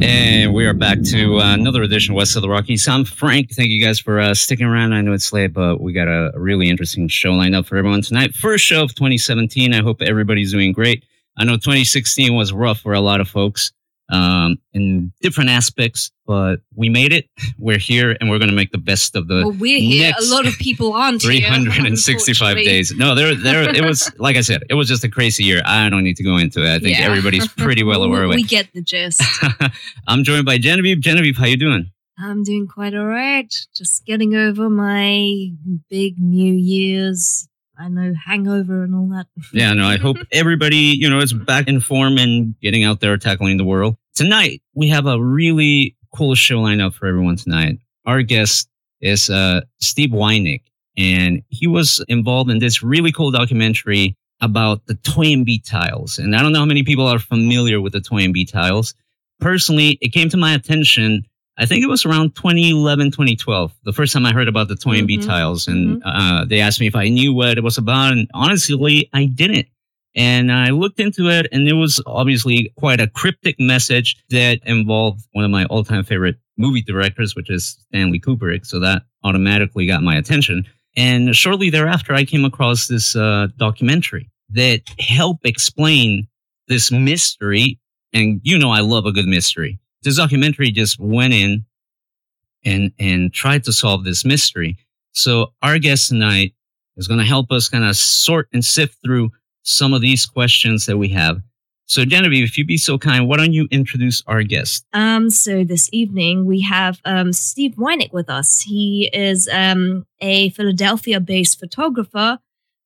And we are back to uh, another edition of West of the Rockies. I'm Frank. Thank you guys for uh, sticking around. I know it's late, but we got a really interesting show lined up for everyone tonight. First show of 2017. I hope everybody's doing great. I know 2016 was rough for a lot of folks um, in different aspects, but we made it. We're here, and we're going to make the best of the Well, we're here. A lot of people aren't 365 unfortunately. days. No, there, there. It was like I said, it was just a crazy year. I don't need to go into it. I think Yeah. everybody's pretty well aware of it. we get the gist. I'm joined by Genevieve. Genevieve, how you doing? I'm doing quite all right. Just getting over my big New Year's, I know, hangover and all that. Yeah, no, I hope everybody, you know, is back in form and getting out there tackling the world. Tonight, we have a really cool show lined up for everyone tonight. Our guest is uh, Steve Weinik, and he was involved in this really cool documentary about the Toynbee tiles. And I don't know how many people are familiar with the Toynbee tiles. Personally, it came to my attention. I think it was around 2011, 2012, the first time I heard about the Toy Toynbee Mhm. tiles. And uh, they asked me if I knew what it was about. And honestly, I didn't. And I looked into it, and it was obviously quite a cryptic message that involved one of my all time favorite movie directors, which is Stanley Kubrick. So that automatically got my attention. And shortly thereafter, I came across this uh, documentary that helped explain this mystery. And you know, I love a good mystery. This documentary just went in and and tried to solve this mystery. So our guest tonight is going to help us kind of sort and sift through some of these questions that we have. So Genevieve, if you'd be so kind, why don't you introduce our guest? Um, so this evening we have um, Steve Weinik with us. He is um, a Philadelphia-based photographer,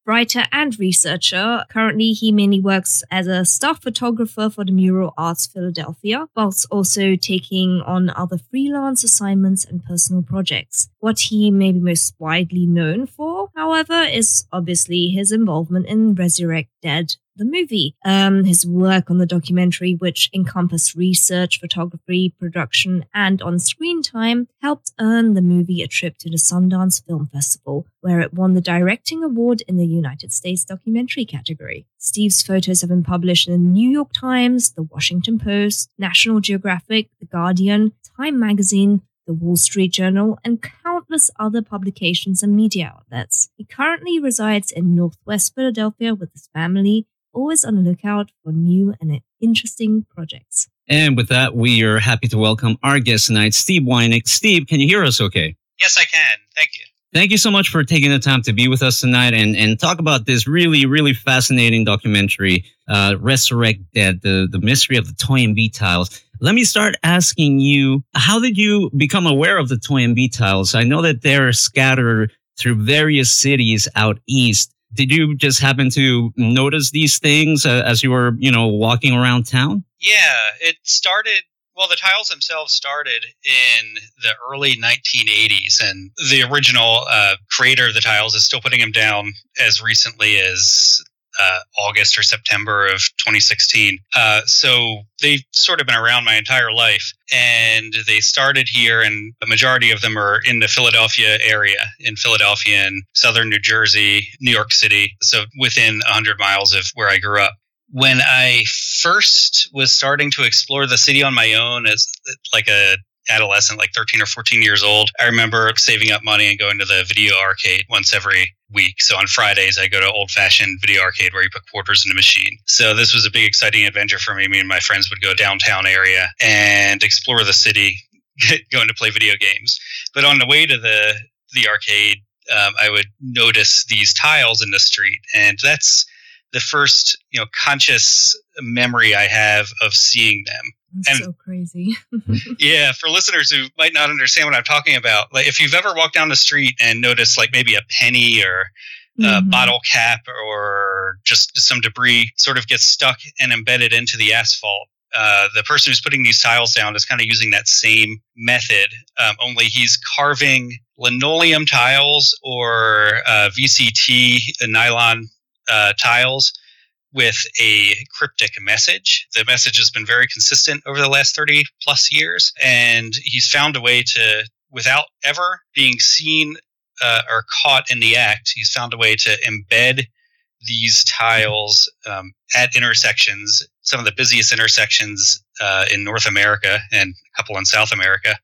writer, and researcher. Currently, he mainly works as a staff photographer for the Mural Arts Philadelphia, whilst also taking on other freelance assignments and personal projects. What he may be most widely known for, however, is obviously his involvement in Resurrect Dead, the movie. Um, his work on the documentary, which encompassed research, photography, production, and on screen time, helped earn the movie a trip to the Sundance Film Festival, where it won the Directing Award in the United States documentary category. Steve's photos have been published in the New York Times, the Washington Post, National Geographic, The Guardian, Time Magazine, the Wall Street Journal, and countless other publications and media outlets. He currently resides in Northwest Philadelphia with his family, always on the lookout for new and interesting projects. And with that, we are happy to welcome our guest tonight, Steve Weinik. Steve, can you hear us okay? Yes, I can. Thank you. Thank you so much for taking the time to be with us tonight and, and talk about this really, really fascinating documentary, uh, Resurrect Dead, the, the mystery of the Toynbee tiles. Let me start asking you, how did you become aware of the Toynbee tiles? I know that they're scattered through various cities out east. Did you just happen to notice these things uh, as you were, you know, walking around town? Yeah, it started. Well, the tiles themselves started in the early 1980s, and the original uh, creator of the tiles is still putting them down as recently as uh, August or September of 2016. Uh, so they've sort of been around my entire life, and they started here, and the majority of them are in the Philadelphia area, in Philadelphia and southern New Jersey, New York City, so within 100 miles of where I grew up. When I first was starting to explore the city on my own as like a adolescent, like 13 or 14 years old, I remember saving up money and going to the video arcade once every week. So on Fridays, I go to old fashioned video arcade where you put quarters in a machine. So this was a big, exciting adventure for me. Me and my friends would go downtown area and explore the city, going to play video games. But on the way to the the arcade, um, I would notice these tiles in the street, and that's the first you know conscious memory I have of seeing them. It's And- so crazy. Yeah, for listeners who might not understand what I'm talking about, like if you've ever walked down the street and noticed like maybe a penny or uh, Mhm. bottle cap or just some debris sort of gets stuck and embedded into the asphalt. Uh, the person who's putting these tiles down is kind of using that same method, um, only he's carving linoleum tiles or uh, VCT nylon uh, tiles with a cryptic message. The message has been very consistent over the last 30 plus years, and he's found a way to, without ever being seen uh, or caught in the act, he's found a way to embed these tiles um, at intersections, some of the busiest intersections uh, in North America and a couple in South America,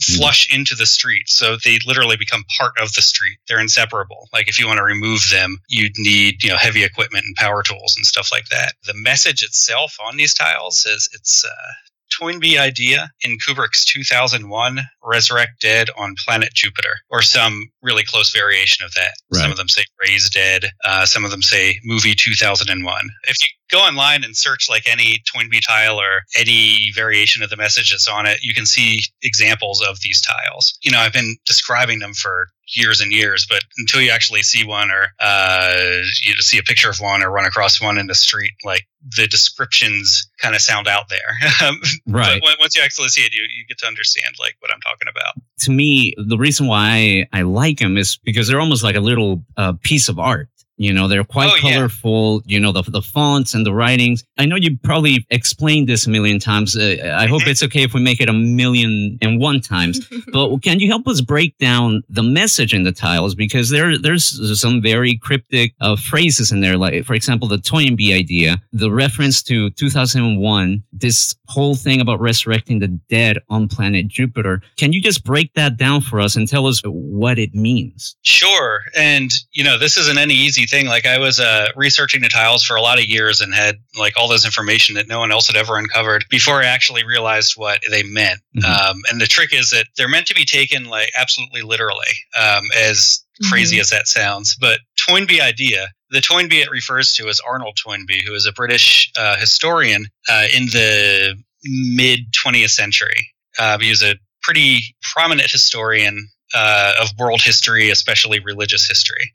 flush into the street. So they literally become part of the street. They're inseparable. Like if you want to remove them, you'd need, you know, heavy equipment and power tools and stuff like that. The message itself on these tiles says it's uh, Toynbee idea in Kubrick's 2001 Resurrect Dead on Planet Jupiter, or some really close variation of that. Right. Some of them say Raise Dead, uh, some of them say Movie 2001. If you go online and search like any Toynbee tile or any variation of the message that's on it, you can see examples of these tiles. You know, I've been describing them for years and years, but until you actually see one or uh, you see a picture of one or run across one in the street, like the descriptions kind of sound out there. Um, Right. But once you actually see it, you, you get to understand like what I'm talking about. to me, the reason why I, I like them is because they're almost like a little uh, piece of art. You know, they're quite Oh, yeah. colorful. You know, the the fonts and the writings. I know you probably explained this a million times. Uh, I hope it's okay if we make it a million and one times. but can you help us break down the message in the tiles because there there's some very cryptic uh, phrases in there. Like, for example, the Toynbee idea, the reference to 2001, this whole thing about resurrecting the dead on planet Jupiter. Can you just break that down for us and tell us what it means? Sure. And, you know, this isn't any easy thing. Like, I was uh, researching the tiles for a lot of years and had, like, all this information that no one else had ever uncovered before I actually realized what they meant. Mhm. Um, and the trick is that they're meant to be taken, like, absolutely literally, um, as crazy as that sounds. But Toynbee idea, the Toynbee it refers to is Arnold Toynbee, who is a British uh, historian uh, in the mid 20th century. Uh, he was a pretty prominent historian uh, of world history, especially religious history.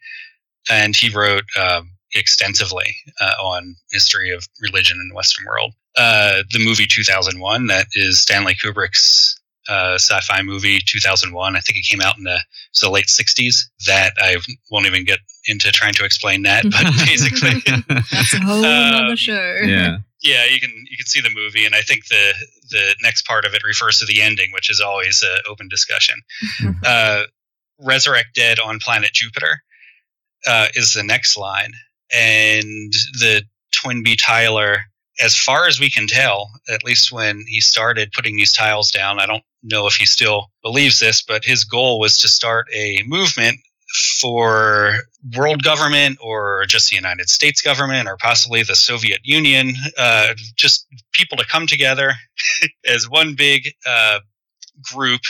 And he wrote um, extensively uh, on history of religion in the Western world. Uh, the movie 2001, that is Stanley Kubrick's uh, sci-fi movie 2001. I think it came out in the, so late 60s. That I won't even get into trying to explain that, but basically, That's a whole Um, nother show. yeah. yeah, you can you can see the movie, and I think the the next part of it refers to the ending, which is always an open discussion. uh, Resurrect Dead on planet Jupiter uh, is the next line, and the Toynbee Tyler, as far as we can tell, at least when he started putting these tiles down, I don't know if he still believes this, but his goal was to start a movement for world government or just the United States government or possibly the Soviet Union, uh, just people to come together as one big uh, group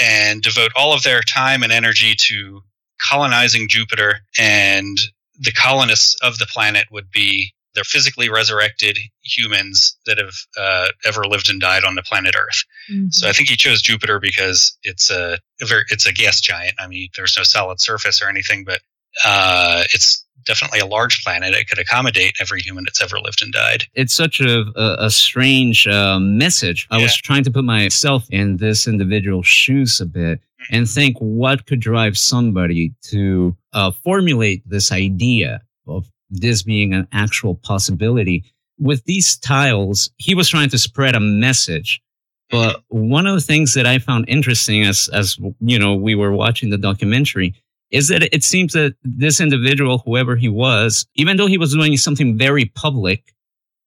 and devote all of their time and energy to colonizing Jupiter. And the colonists of the planet would be the physically resurrected humans that have uh, ever lived and died on the planet Earth. Mhm. So I think he chose Jupiter because it's a, a very it's a gas giant. I mean, there's no solid surface or anything, but uh, it's definitely a large planet. It could accommodate every human that's ever lived and died. it's such a a, a strange uh, message. I was trying to put myself in this individual's shoes a bit and think what could drive somebody to uh, formulate this idea of this being an actual possibility. With these tiles, he was trying to spread a message. But one of the things that I found interesting as as you know we were watching the documentary is that it seems that this individual, whoever he was, even though he was doing something very public,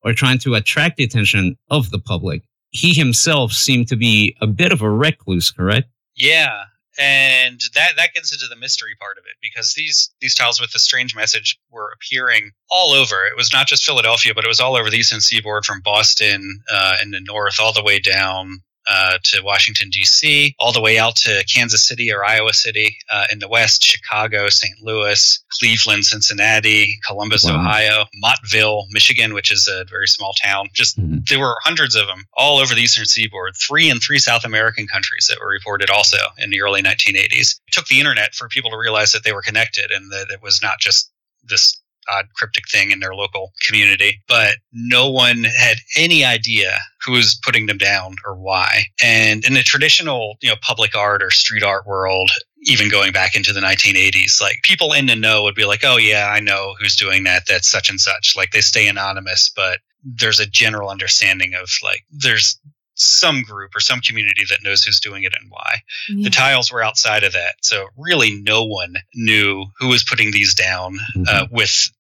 or trying to attract the attention of the public. He himself seemed to be a bit of a recluse, correct? Yeah, and that that gets into the mystery part of it because these these tiles with the strange message were appearing all over. It was not just Philadelphia, but it was all over the eastern seaboard from Boston uh, in the north all the way down uh, to Washington, D.C., all the way out to Kansas City or Iowa City uh, in the West, Chicago, St. Louis, Cleveland, Cincinnati, Columbus, Wow. Ohio, Mottville, Michigan, which is a very small town. Just Mhm. there were hundreds of them all over the eastern seaboard, three in three South American countries that were reported also in the early 1980s. It took the internet for people to realize that they were connected and that it was not just this odd cryptic thing in their local community. But no one had any idea who was putting them down or why. And in the traditional, you know, public art or street art world, even going back into the 1980s, like people in the know would be like, oh, yeah, I know who's doing that. That's such and such. Like they stay anonymous, but there's a general understanding of like, there's some group or some community that knows who's doing it and why. Yeah. The tiles were outside of that. So really no one knew who was putting these down Mhm. uh, with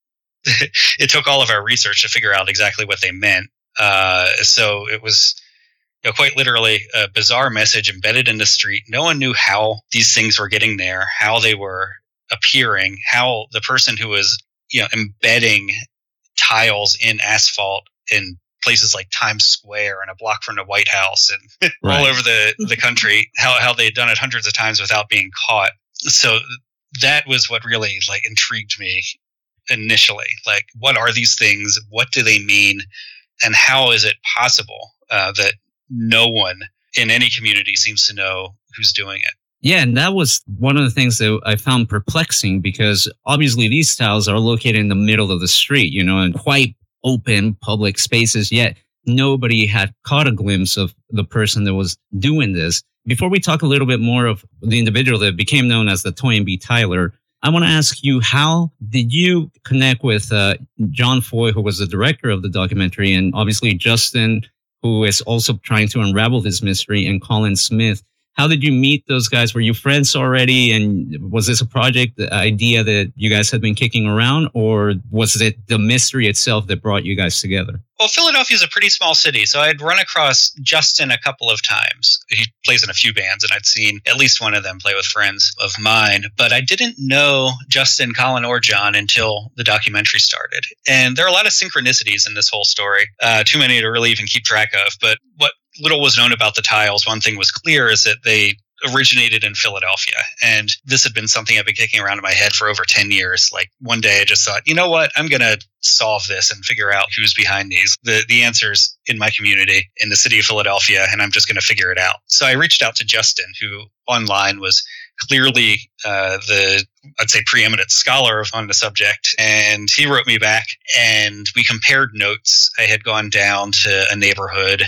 it took all of our research to figure out exactly what they meant. Uh, so it was you know, quite literally a bizarre message embedded in the street. No one knew how these things were getting there, how they were appearing, how the person who was you know embedding tiles in asphalt in places like Times Square and a block from the White House and all over the, the country, how, how they had done it hundreds of times without being caught. So that was what really like intrigued me initially. Like, what are these things? What do they mean? And how is it possible uh, that no one in any community seems to know who's doing it? Yeah, and that was one of the things that I found perplexing because obviously these tiles are located in the middle of the street, you know, in quite open public spaces, yet nobody had caught a glimpse of the person that was doing this. Before we talk a little bit more of the individual that became known as the Toynbee Tyler, I want to ask you, how did you connect with uh, Jon Foy, who was the director of the documentary, and obviously Justin, who is also trying to unravel this mystery, and Colin Smith? How did you meet those guys? Were you friends already? And was this a project, idea that you guys had been kicking around, or was it the mystery itself that brought you guys together? Well, Philadelphia is a pretty small city, so I'd run across Justin a couple of times. He plays in a few bands, and I'd seen at least one of them play with friends of mine. But I didn't know Justin, Colin, or John until the documentary started. And there are a lot of synchronicities in this whole story, uh, too many to really even keep track of. But what little was known about the tiles, one thing was clear is that they originated in Philadelphia. And this had been something I've been kicking around in my head for over 10 years. Like one day I just thought, you know what? I'm going to solve this and figure out who's behind these. The, the answer's in my community in the city of Philadelphia, and I'm just going to figure it out. So I reached out to Justin, who online was clearly uh, the I'd say preeminent scholar on the subject, and he wrote me back, and we compared notes. I had gone down to a neighborhood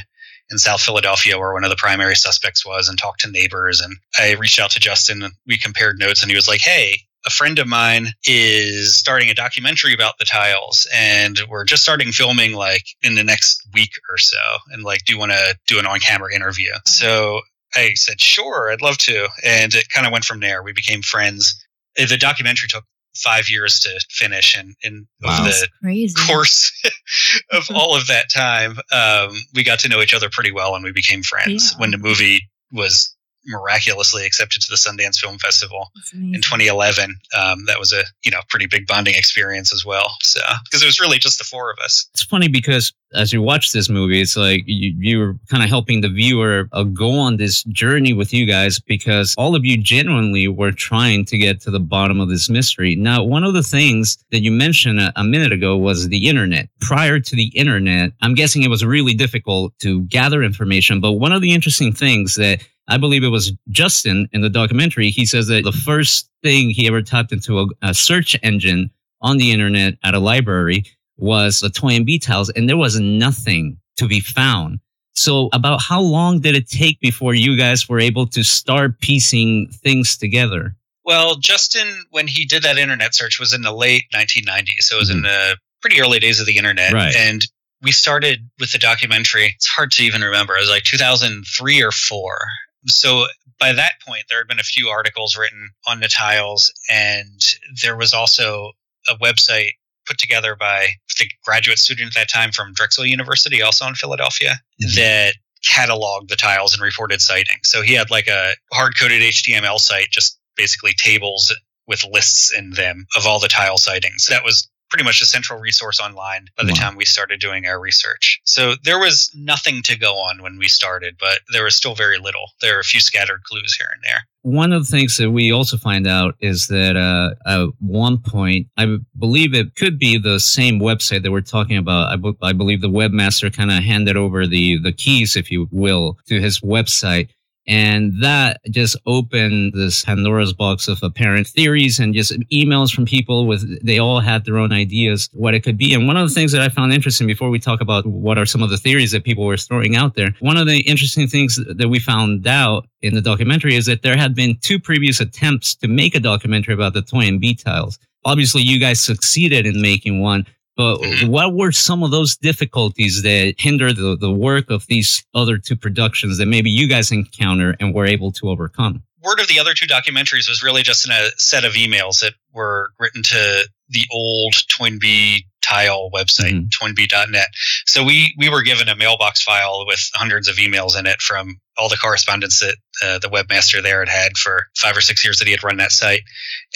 in South Philadelphia where one of the primary suspects was and talked to neighbors. And I reached out to Justin and we compared notes and he was like, Hey, a friend of mine is starting a documentary about the tiles and we're just starting filming like in the next week or so. And like, do you want to do an on camera interview? So I said, sure, I'd love to. And it kind of went from there. We became friends. The documentary took five years to finish and, and Wow. the crazy. course of all of that time, um, we got to know each other pretty well and we became friends. Yeah. When the movie was miraculously accepted to the Sundance Film Festival in 2011, um, that was a you know pretty big bonding experience as well. So because it was really just the four of us. It's funny because as you watch this movie, it's like you, you're kind of helping the viewer uh, go on this journey with you guys because all of you genuinely were trying to get to the bottom of this mystery. Now, one of the things that you mentioned a, a minute ago was the internet. Prior to the internet, I'm guessing it was really difficult to gather information. But one of the interesting things that I believe it was Justin in the documentary, he says that the first thing he ever typed into a, a search engine on the internet at a library was the Toynbee tiles, and there was nothing to be found. So, about how long did it take before you guys were able to start piecing things together? Well, Justin, when he did that internet search, was in the late 1990s. So it was in mm-hmm. the pretty early days of the internet. Right. And we started with the documentary. It's hard to even remember. It was like 2003 or four. So by that point, there had been a few articles written on the tiles, and there was also a website put together by the graduate student at that time from Drexel University, also in Philadelphia, Mhm. that cataloged the tiles and reported sightings. So he had like a hard coded HTML site, just basically tables with lists in them of all the tile sightings. That was pretty much a central resource online by the Wow. time we started doing our research. So there was nothing to go on when we started, but there was still very little. There are a few scattered clues here and there. One of the things that we also find out is that uh, at one point, I believe it could be the same website that we're talking about. I, I believe the webmaster kind of handed over the the keys, if you will, to his website. And that just opened this Pandora's box of apparent theories and just emails from people with, they all had their own ideas what it could be. And one of the things that I found interesting before we talk about what are some of the theories that people were throwing out there, one of the interesting things that we found out in the documentary is that there had been two previous attempts to make a documentary about the Toynbee tiles. Obviously, you guys succeeded in making one, but mm-hmm. what were some of those difficulties that hindered the, the work of these other two productions that maybe you guys encounter and were able to overcome? Word of the other two documentaries was really just in a set of emails that were written to the old Toynbee tile website, Mhm. toynbee.net. So we, we were given a mailbox file with hundreds of emails in it from all the correspondence that uh, the webmaster there had had for five or six years that he had run that site.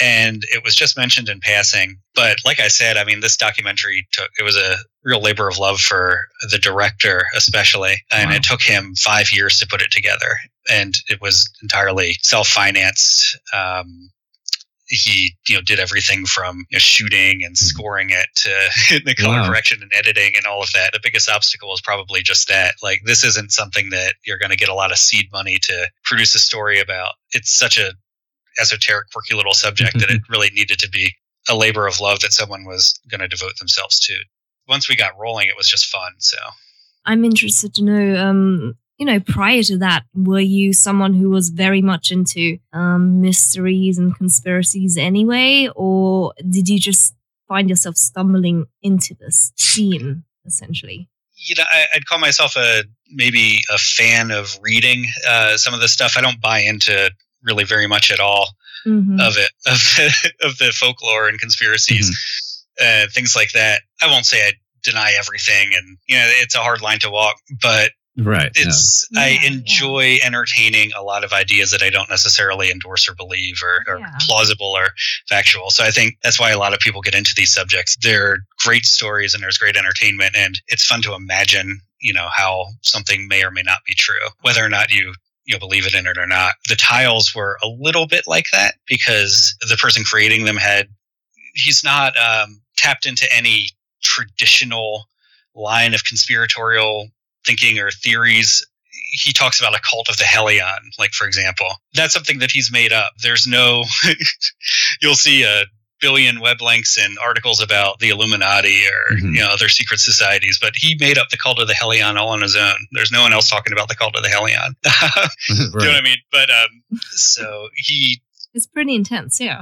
And it was just mentioned in passing. But like I said, I mean, this documentary took, it was a real labor of love for the director, especially. And Wow. it took him five years to put it together. And it was entirely self financed. Um, he you know did everything from you know, shooting and scoring it to the color Wow. correction and editing and all of that. The biggest obstacle is probably just that like this isn't something that you're going to get a lot of seed money to produce a story about. It's such a esoteric quirky little subject that it really needed to be a labor of love that someone was going to devote themselves to. Once we got rolling it was just fun so. I'm interested to know, um, you know, prior to that, were you someone who was very much into um, mysteries and conspiracies anyway, or did you just find yourself stumbling into this scene essentially? you know, I, I'd call myself a maybe a fan of reading uh, some of the stuff. I don't buy into really very much at all Mhm. of it of the, of the folklore and conspiracies, uh, things like that. I won't say I deny everything, and you know, it's a hard line to walk, but Right. it's I Yeah, yeah. enjoy entertaining a lot of ideas that I don't necessarily endorse or believe or, or Yeah. plausible or factual. So I think that's why a lot of people get into these subjects. They're great stories and there's great entertainment and it's fun to imagine, you know, how something may or may not be true, whether or not you you believe it in it or not. The tiles were a little bit like that because the person creating them had he's not um, tapped into any traditional line of conspiratorial thinking or theories. He talks about a cult of the Helion, like for example. That's something that he's made up. There's no, you'll see a billion web links and articles about the Illuminati or Mhm. you know other secret societies, but he made up the cult of the Helion all on his own. There's no one else talking about the cult of the Helion. you know what I mean? But um, so he It's pretty intense, yeah.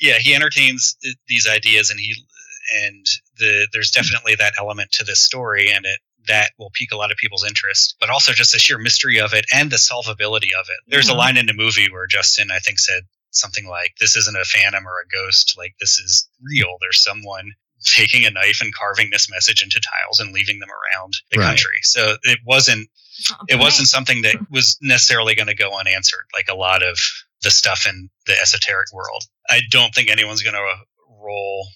yeah he entertains these ideas and he and the there's definitely that element to this story and it that will pique a lot of people's interest but also just the sheer mystery of it and the solvability of it. There's a line in the movie where justin i think said something like this isn't a phantom or a ghost like this is real. There's someone taking a knife and carving this message into tiles and leaving them around the Right. country. So it wasn't It's not a it wasn't something that was necessarily going to go unanswered like a lot of the stuff in the esoteric world. I don't think anyone's going to uh, roll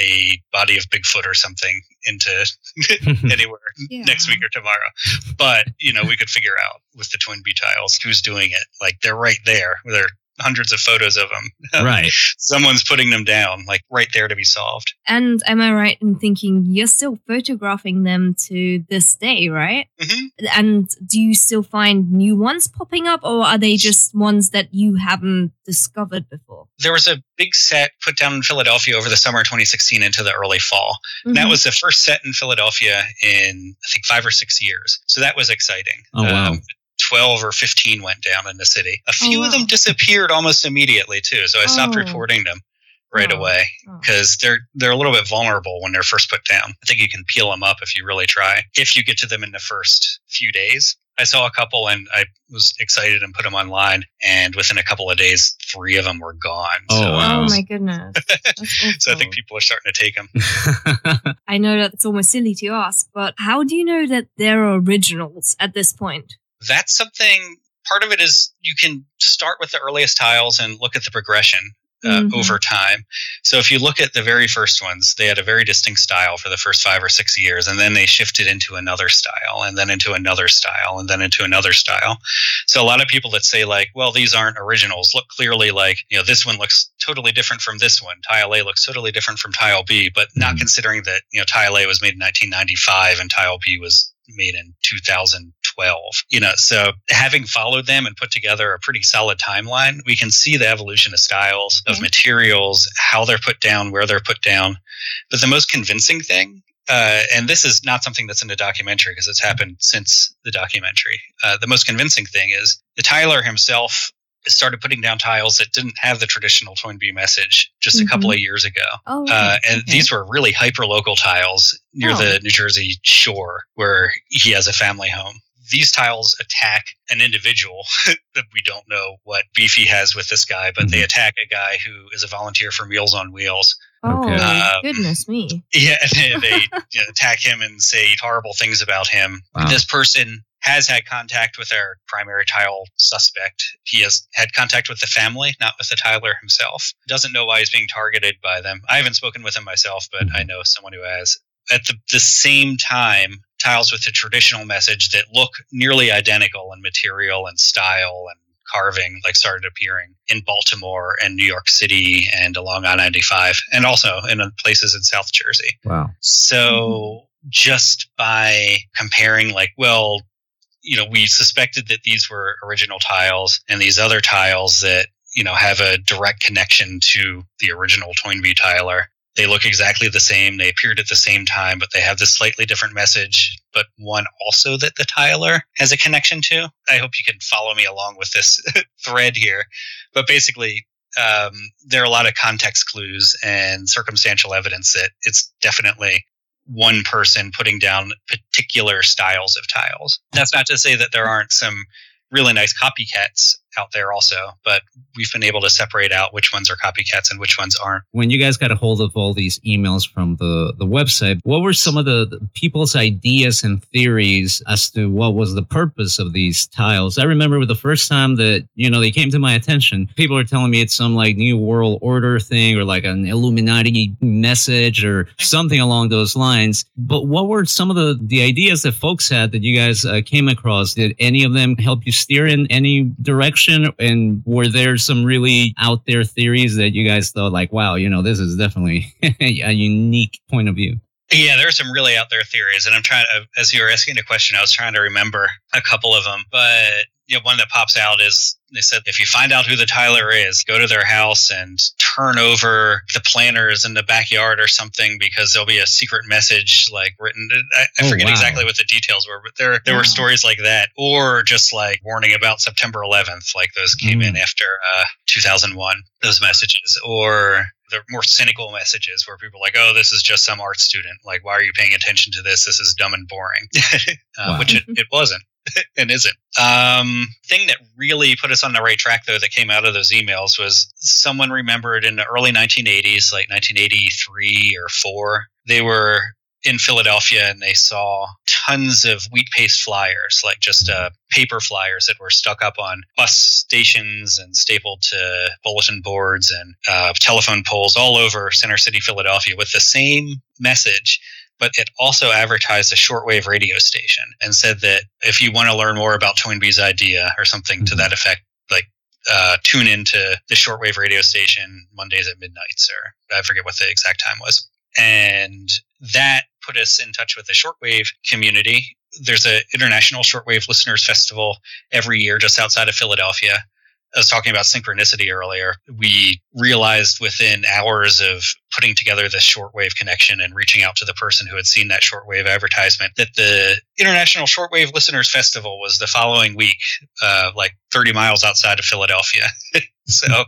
a body of bigfoot or something into anywhere Yeah. next week or tomorrow. But you know we could figure out with the Toynbee tiles who's doing it. Like they're right there. There are hundreds of photos of them right. someone's putting them down like right there to be solved And am I right in thinking you're still photographing them to this day, right? hmm And do you still find new ones popping up, or are they just ones that you haven't discovered before? there was a big set put down in Philadelphia over the summer of 2016 into the early fall. And that was the first set in Philadelphia in I think five or six years. So that was exciting. Oh, wow. Um, 12 or 15 went down in the city. A few Oh, of them disappeared almost immediately too. So I stopped Oh. reporting them right Oh. away Oh. because they're they're a little bit vulnerable when they're first put down. I think you can peel them up if you really try. If you get to them in the first few days. I saw a couple and I was excited and put them online and within a couple of days 3 of them were gone. Oh, so, wow. Oh my goodness. So I think people are starting to take them. I know that it's almost silly to ask, but how do you know that they're originals at this point? That's something. Part of it is you can start with the earliest tiles and look at the progression. uh, Mhm. over time. So if you look at the very first ones, they had a very distinct style for the first five or six years, and then they shifted into another style, and then into another style, and then into another style. So a lot of people that say like, well, these aren't originals look clearly like, you know, this one looks totally different from this one. Tile A looks totally different from Tile B, but not Mhm. considering that, you know, Tile A was made in 1995 and Tile B was made in 2012. You know, so having followed them and put together a pretty solid timeline, we can see the evolution of styles, of Okay. materials, how they're put down, where they're put down. But the most convincing thing uh, and this is not something that's in the documentary because it's happened since the documentary. Uh, the most convincing thing is the Tyler himself started putting down tiles that didn't have the traditional Toynbee message just a couple of years ago. Oh, Uh, and Okay. these were really hyper local tiles near Oh. the New Jersey shore where he has a family home. These tiles attack an individual that we don't know what beef he has with this guy, but they Mhm. attack a guy who is a volunteer for Meals on Wheels. Oh, Okay. Um, goodness me. Yeah, they, they you know, attack him and say horrible things about him. Wow. This person has had contact with our primary tile suspect. He has had contact with the family, not with the Tyler himself. Doesn't know why he's being targeted by them. I haven't spoken with him myself, but I know someone who has. At the, the same time, tiles with the traditional message that look nearly identical in material and style and carving like started appearing in Baltimore and New York City and along I-95 and also in uh, places in South Jersey. Wow. So just by comparing, like, well, you know, we suspected that these were original tiles and these other tiles that, you know, have a direct connection to the original Toynbee Tyler. They look exactly the same. They appeared at the same time, but they have this slightly different message, but one also that the Tyler has a connection to. I hope you can follow me along with this thread here. But basically, um, there are a lot of context clues and circumstantial evidence that it's definitely one person putting down particular styles of tiles. That's not to say that there aren't some really nice copycats out there also, but we've been able to separate out which ones are copycats and which ones aren't. When you guys got a hold of all these emails from the, the website, what were some of the, the people's ideas and theories as to what was the purpose of these tiles? I remember the first time that, you know, they came to my attention, people are telling me it's some like new world order thing or like an Illuminati message or something along those lines. But what were some of the, the ideas that folks had that you guys uh, came across? Did any of them help you steer in any direction? And were there some really out there theories that you guys thought like, wow, you know, this is definitely a unique point of view? Yeah, there are some really out there theories, and I'm trying to, as you were asking the question, I was trying to remember a couple of them. But you know, one that pops out is they said if you find out who the Tyler is, go to their house and turn over the planners in the backyard or something because there'll be a secret message like written. I, I Oh, forget wow. exactly what the details were, but there there Wow. were stories like that, or just like warning about September 11th, like those came in after uh, 2001. Those messages, or the more cynical messages where people are like, "Oh, this is just some art student. Like, why are you paying attention to this? This is dumb and boring," uh, Wow. which it, it wasn't and isn't. Um, thing that really put us on the right track, though, that came out of those emails was someone remembered in the early 1980s, like 1983 or four, they were in Philadelphia and they saw tons of wheat paste flyers, like just uh, paper flyers that were stuck up on bus stations and stapled to bulletin boards and uh, telephone poles all over Center City, Philadelphia, with the same message. But it also advertised a shortwave radio station and said that if you want to learn more about Toynbee's idea or something to Mhm. that effect, like uh, tune into the shortwave radio station Mondays at midnights, or I forget what the exact time was. And that put us in touch with the shortwave community. There's an international shortwave listeners festival every year just outside of Philadelphia. I was talking about synchronicity earlier. We realized within hours of putting together this shortwave connection and reaching out to the person who had seen that shortwave advertisement that the International Shortwave Listeners Festival was the following week, uh, like 30 miles outside of Philadelphia. so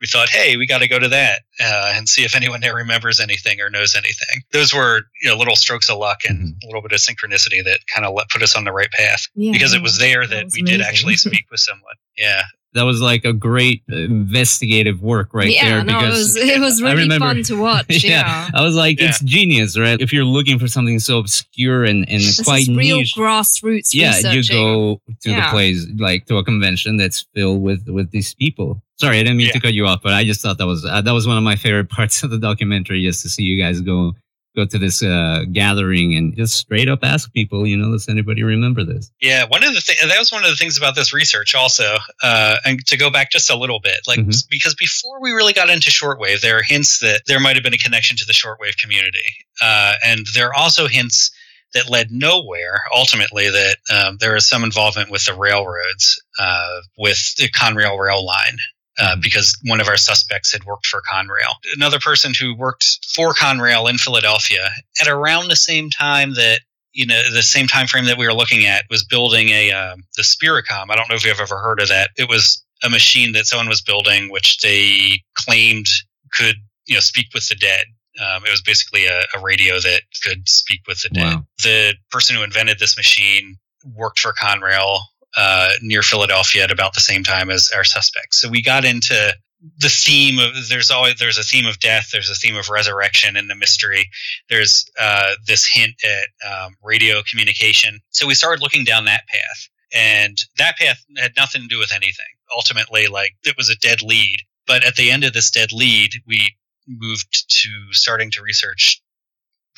we thought, hey, we got to go to that uh, and see if anyone there remembers anything or knows anything. Those were you know, little strokes of luck and a little bit of synchronicity that kind of put us on the right path Yeah, because it was there that that was we did actually speak with someone. Yeah. That was like a great investigative work right yeah, there. no, it was it was really remember- fun to watch. yeah. I was like, it's genius, right? If you're looking for something so obscure and, and This quite is real niche, grassroots yeah, you go to the place like to a convention that's filled with with these people. Sorry, I didn't mean to cut you off, but I just thought that was uh, that was one of my favorite parts of the documentary, just to see you guys go go to this uh, gathering and just straight up ask people, you know, does anybody remember this? Yeah, one of the things that was one of the things about this research also, uh, and to go back just a little bit, like Mhm. because before we really got into shortwave, there are hints that there might have been a connection to the shortwave community, uh, and there are also hints that led nowhere. Ultimately, that um, there is some involvement with the railroads, uh, with the Conrail rail line. Uh, because one of our suspects had worked for Conrail. Another person who worked for Conrail in Philadelphia at around the same time that you know the same time frame that we were looking at was building a um, the Spiricom. I don't know if you've ever heard of that. It was a machine that someone was building, which they claimed could you know speak with the dead. Um, it was basically a, a radio that could speak with the dead. Wow. The person who invented this machine worked for Conrail uh, near Philadelphia at about the same time as our suspects. So we got into the theme of there's always there's a theme of death, there's a theme of resurrection in the mystery. There's uh, this hint at um, radio communication. So we started looking down that path, and that path had nothing to do with anything. Ultimately, like it was a dead lead. But at the end of this dead lead, we moved to starting to research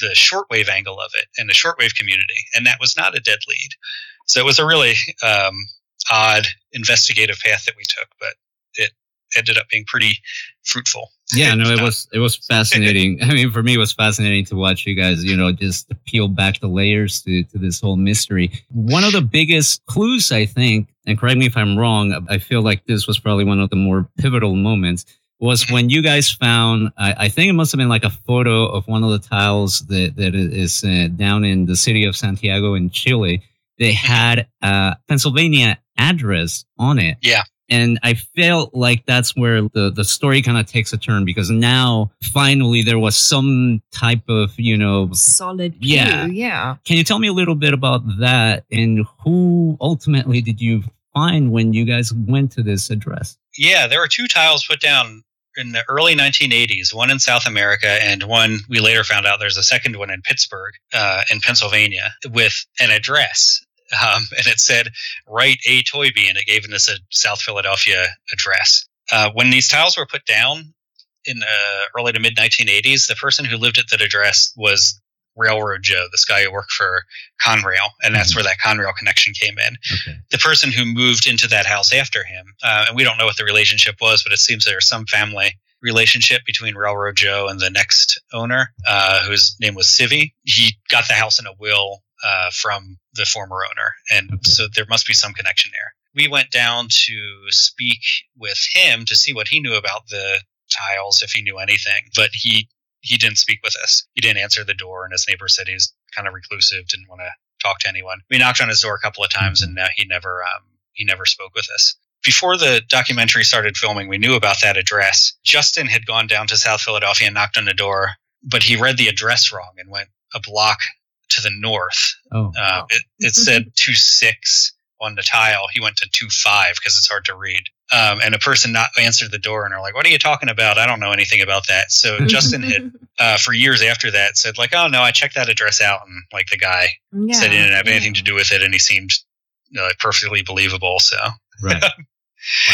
the shortwave angle of it and the shortwave community, and that was not a dead lead. So it was a really um, odd investigative path that we took, but it ended up being pretty fruitful. Yeah, no, it was it was fascinating. I mean, for me, it was fascinating to watch you guys, you know, just peel back the layers to, to this whole mystery. One of the biggest clues, I think, and correct me if I'm wrong, I feel like this was probably one of the more pivotal moments, was when you guys found, I, I think it must have been like a photo of one of the tiles that, that is uh, down in the city of Santiago in Chile. They had a Pennsylvania address on it. Yeah. And I felt like that's where the, the story kind of takes a turn because now finally there was some type of, you know, Solid clue, Yeah. yeah. can you tell me a little bit about that and who ultimately did you find when you guys went to this address? Yeah, there were two tiles put down in the early 1980s, one in South America and one we later found out there's a second one in Pittsburgh, uh, in Pennsylvania, with an address. Um, and it said, write A. Toyby, and it gave us a South Philadelphia address. Uh, when these tiles were put down in the early to mid 1980s, the person who lived at that address was Railroad Joe, this guy who worked for Conrail, and that's Mhm. where that Conrail connection came in Okay. the person who moved into that house after him, uh, and we don't know what the relationship was, but it seems there's some family relationship between Railroad Joe and the next owner, uh, whose name was Civi. He got the house in a will uh, from the former owner, and so there must be some connection there. We went down to speak with him to see what he knew about the tiles, if he knew anything, but he he didn't speak with us. He didn't answer the door, and his neighbor said he was kind of reclusive, didn't want to talk to anyone. We knocked on his door a couple of times, and uh, he never um, he never spoke with us. Before the documentary started filming, we knew about that address. Justin had gone down to South Philadelphia and knocked on the door, but he read the address wrong and went a block to the north. Oh, Uh, it, it said two six on the tile. He went to two five because it's hard to read. Um, and a person not answered the door and are like, "What are you talking about? I don't know anything about that." So Justin had uh, for years after that said like, "Oh no, I checked that address out," and like the guy yeah. said he didn't have yeah. anything to do with it, and he seemed like perfectly believable. So right.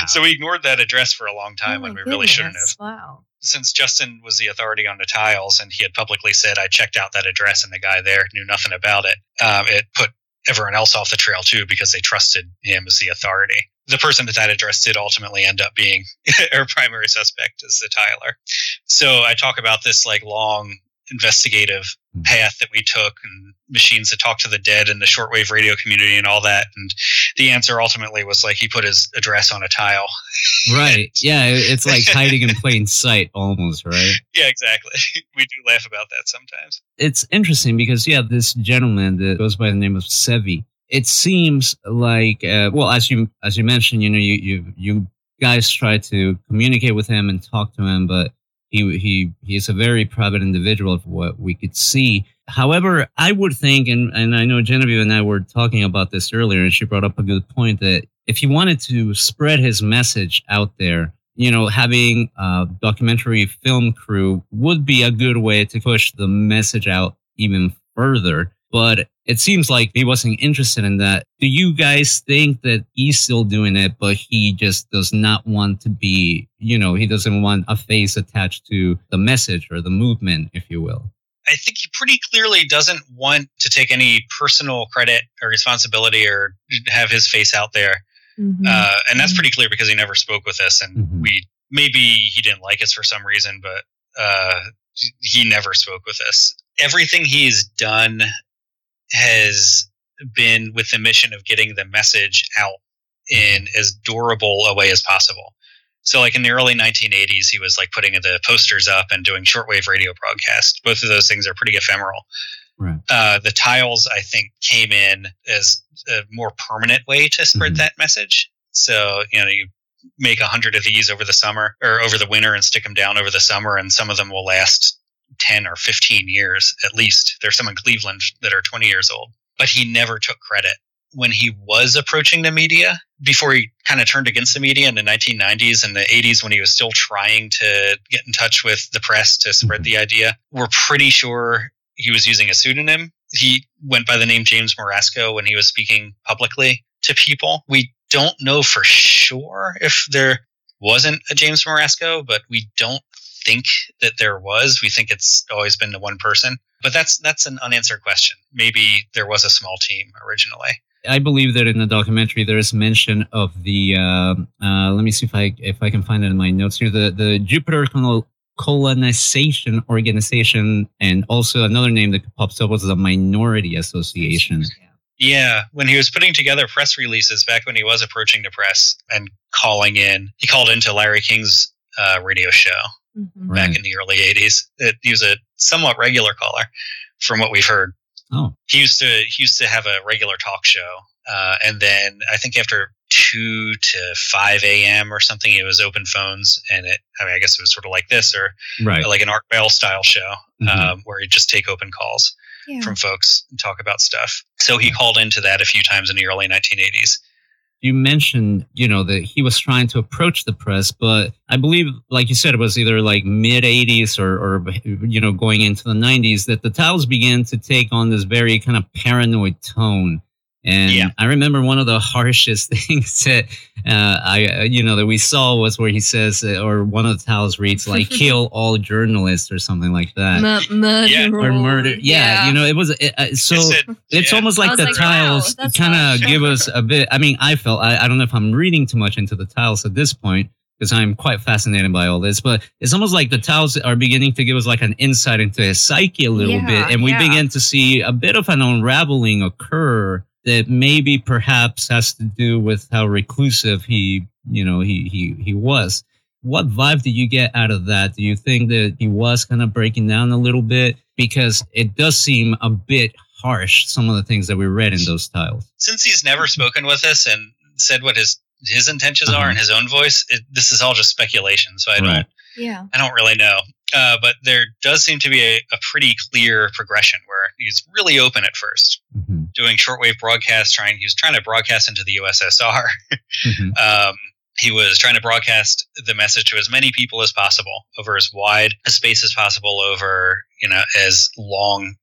so we ignored that address for a long time Oh when we really shouldn't have. Wow. Since Justin was the authority on the tiles and he had publicly said, "I checked out that address," and the guy there knew nothing about it, um, it put everyone else off the trail too because they trusted him as the authority. The person at that address did ultimately end up being our primary suspect as the Tyler. So I talk about this like long investigative Mhm. path that we took and machines that talk to the dead and the shortwave radio community and all that. And the answer ultimately was like he put his address on a tile. Right. Yeah, it's like hiding in plain sight almost, right? Yeah, exactly. we do laugh about that sometimes. it's interesting because yeah, this gentleman that goes by the name of Sevi. It seems like uh, well, as you as you mentioned, you know, you you you guys try to communicate with him and talk to him, but he he he is a very private individual for what we could see. However, I would think, and and I know Genevieve and I were talking about this earlier, and she brought up a good point that if he wanted to spread his message out there, you know, having a documentary film crew would be a good way to push the message out even further. But it seems like he wasn't interested in that. Do you guys think that he's still doing it, but he just does not want to be, you know, he doesn't want a face attached to the message or the movement, if you will? I think he pretty clearly doesn't want to take any personal credit or responsibility or have his face out there. Mhm. Uh, and that's pretty clear because he never spoke with us, and Mhm. we maybe he didn't like us for some reason, but uh, he never spoke with us. Everything he's done has been with the mission of getting the message out in as durable a way as possible. So, like in the early 1980s, he was like putting the posters up and doing shortwave radio broadcasts. Both of those things are pretty ephemeral. Right. Uh, the tiles, I think, came in as a more permanent way to spread Mhm. that message. So, you know, you make a hundred of these over the summer or over the winter and stick them down over the summer, and some of them will last 10 or 15 years at least. There's some in Cleveland that are 20 years old. But he never took credit. When he was approaching the media, before he kind of turned against the media in the 1990s and the 80s, when he was still trying to get in touch with the press to spread the idea, we're pretty sure he was using a pseudonym. He went by the name James Morasco when he was speaking publicly to people. We don't know for sure if there wasn't a James Morasco, but we don't think that there was. We think it's always been the one person. But that's that's an unanswered question. Maybe there was a small team originally. I believe that in the documentary there is mention of the. Uh, uh, let me see if I if I can find it in my notes here. The the Jupiter Col- Colonization Organization, and also another name that pops up was the Minority Association. Yeah, when he was putting together press releases back when he was approaching the press and calling in, he called into Larry King's uh, radio show Mhm. Right. back in the early '80s. It, he was a somewhat regular caller, from what we've heard. Oh, He used to he used to have a regular talk show, uh, and then I think after two to five a.m. or something, it was open phones, and it. I mean, I guess it was sort of like this, or right. like an Art Bell style show, Mhm. um, where he'd just take open calls Yeah. from folks and talk about stuff. So he called into that a few times in the early 1980s. You mentioned, you know, that he was trying to approach the press, but I believe, like you said, it was either like mid 80s or, or, you know, going into the 90s that the tiles began to take on this very kind of paranoid tone. And Yeah. I remember one of the harshest things that uh, I, uh, you know, that we saw was where he says, uh, or one of the tiles reads like "kill all journalists" or something like that, Mur- murder. Yeah. or murder. Yeah, you know, it was uh, uh, so. It said- It's yeah. almost like the like, tiles that's kind of give us a bit. I mean, I felt I, I don't know if I'm reading too much into the tiles at this point because I'm quite fascinated by all this, but it's almost like the tiles are beginning to give us like an insight into his psyche a little Yeah, bit, and we yeah. begin to see a bit of an unraveling occur that maybe perhaps has to do with how reclusive he, you know, he he he was. What vibe did you get out of that? Do you think that he was kind of breaking down a little bit? Because it does seem a bit harsh, some of the things that we read in those tiles. Since he's never spoken with us and said what his his intentions Uh-huh. are in his own voice, it, this is all just speculation. So I don't Right. Yeah. I don't really know. Uh, but there does seem to be a, a pretty clear progression where he's really open at first, Mhm. doing shortwave broadcasts. Trying he was trying to broadcast into the USSR. Mhm. um, he was trying to broadcast the message to as many people as possible over as wide a space as possible over you know as long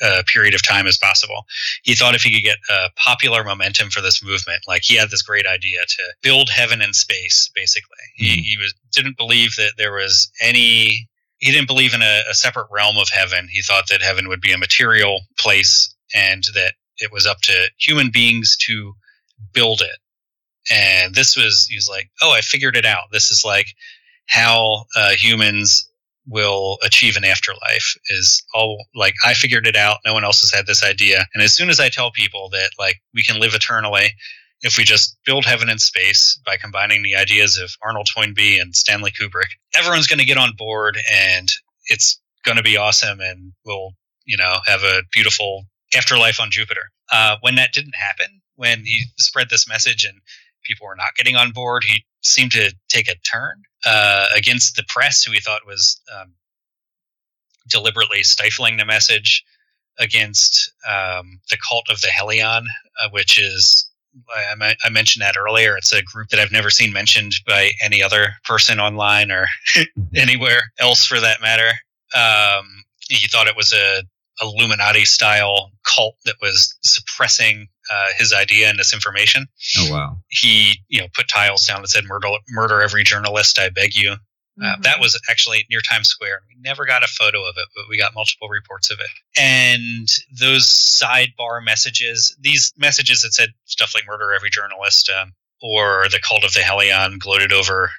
a period of time as possible. He thought if he could get uh, popular momentum for this movement like he had this great idea to build heaven and space basically. He, Mhm. he was didn't believe that there was any he didn't believe in a, a separate realm of heaven. He thought that heaven would be a material place and that it was up to human beings to build it. And this was he was like oh i figured it out. This is like how uh, humans will achieve an afterlife is all like i figured it out. No one else has had this idea. And as soon as i tell people that like we can live eternally if we just build heaven and space by combining the ideas of arnold toynbee and stanley kubrick everyone's going to get on board and it's going to be awesome and we'll you know have a beautiful afterlife on jupiter. Uh, when that didn't happen when he spread this message and people were not getting on board. He seemed to take a turn uh, against the press, who he thought was um, deliberately stifling the message, against um, the cult of the Helion, uh, which is I, I, mentioned that earlier. It's a group that I've never seen mentioned by any other person online or anywhere else for that matter. Um, he thought it was a Illuminati style cult that was suppressing uh, his idea and this information. Oh wow. He, you know, put tiles down that said "murder, murder every journalist, I beg you." Uh, Mhm. that was actually near Times Square. We never got a photo of it, but we got multiple reports of it. And those sidebar messages, these messages that said stuff like "murder every journalist" um, or "the cult of the Helion" gloated over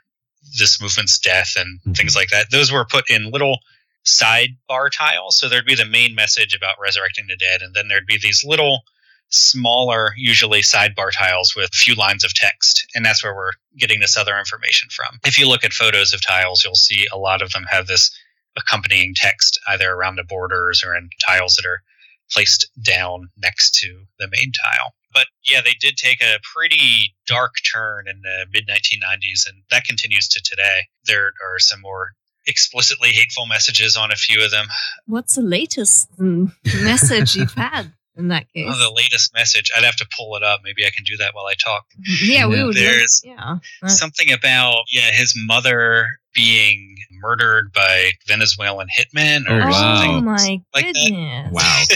this movement's death and Mhm. things like that. Those were put in little sidebar tiles. So there'd be the main message about resurrecting the dead, and then there'd be these little smaller, usually sidebar tiles with few lines of text. And that's where we're getting this other information from. If you look at photos of tiles, you'll see a lot of them have this accompanying text either around the borders or in tiles that are placed down next to the main tile. But yeah, they did take a pretty dark turn in the mid 1990s, and that continues to today. There are some more explicitly hateful messages on a few of them. What's the latest mm, message you've had in that case? Oh, the latest message. I'd have to pull it up. Maybe I can do that while I talk. yeah, we would. There's yeah. Something about yeah, his mother being murdered by Venezuelan hitmen or Oh, Oh wow. something. my like that. goodness! Wow.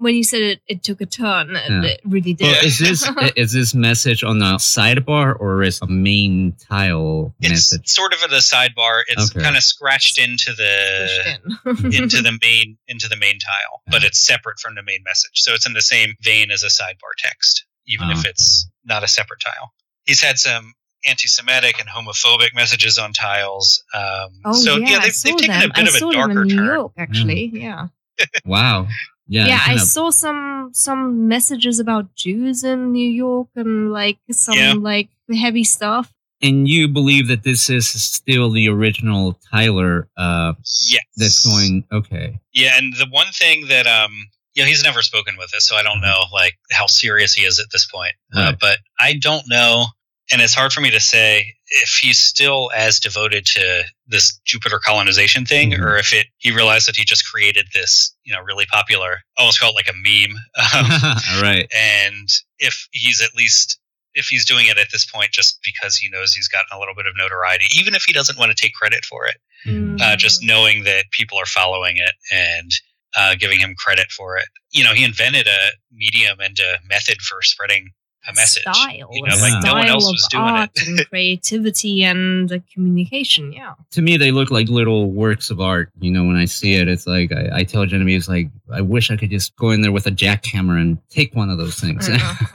When you said it, it took a turn. It, Yeah. it really did. Well, is this is this message on the sidebar or is a main tile message? It's message? sort of at the sidebar. It's Okay. kind of scratched into the in. into the main into the main tile, but it's separate from the main message. So it's in the same vein as a sidebar text, even Oh. if it's not a separate tile. He's had some anti-Semitic and homophobic messages on tiles. Um, Oh so yeah, yeah, I they've, saw they've taken them. a bit I of a saw them darker in New turn. York, actually. Yeah, Wow. Yeah. yeah. I kinda- saw some some messages about Jews in New York and like some Yeah. like heavy stuff. and you believe that this is still the original Tyler uh, Yes, that's going. Okay. Yeah, and the one thing that um you know, he's never spoken with us, so I don't know like how serious he is at this point. Uh, but I don't know, and it's hard for me to say if he's still as devoted to this Jupiter colonization thing, Mhm. or if it he realized that he just created this, you know, really popular, almost call it like a meme, um, All right. and if he's at least if he's doing it at this point just because he knows he's gotten a little bit of notoriety, even if he doesn't want to take credit for it Mm-hmm. uh, Mm. just knowing that people are following it and uh, giving him credit for it. You know, he invented a medium and a method for spreading a message. Style, you a know, like no one style else of was doing art it. and creativity and uh, communication. Yeah. To me, they look like little works of art. You know, when I see it, it's like I, I tell Genevieve, it's like I wish I could just go in there with a jackhammer and take one of those things.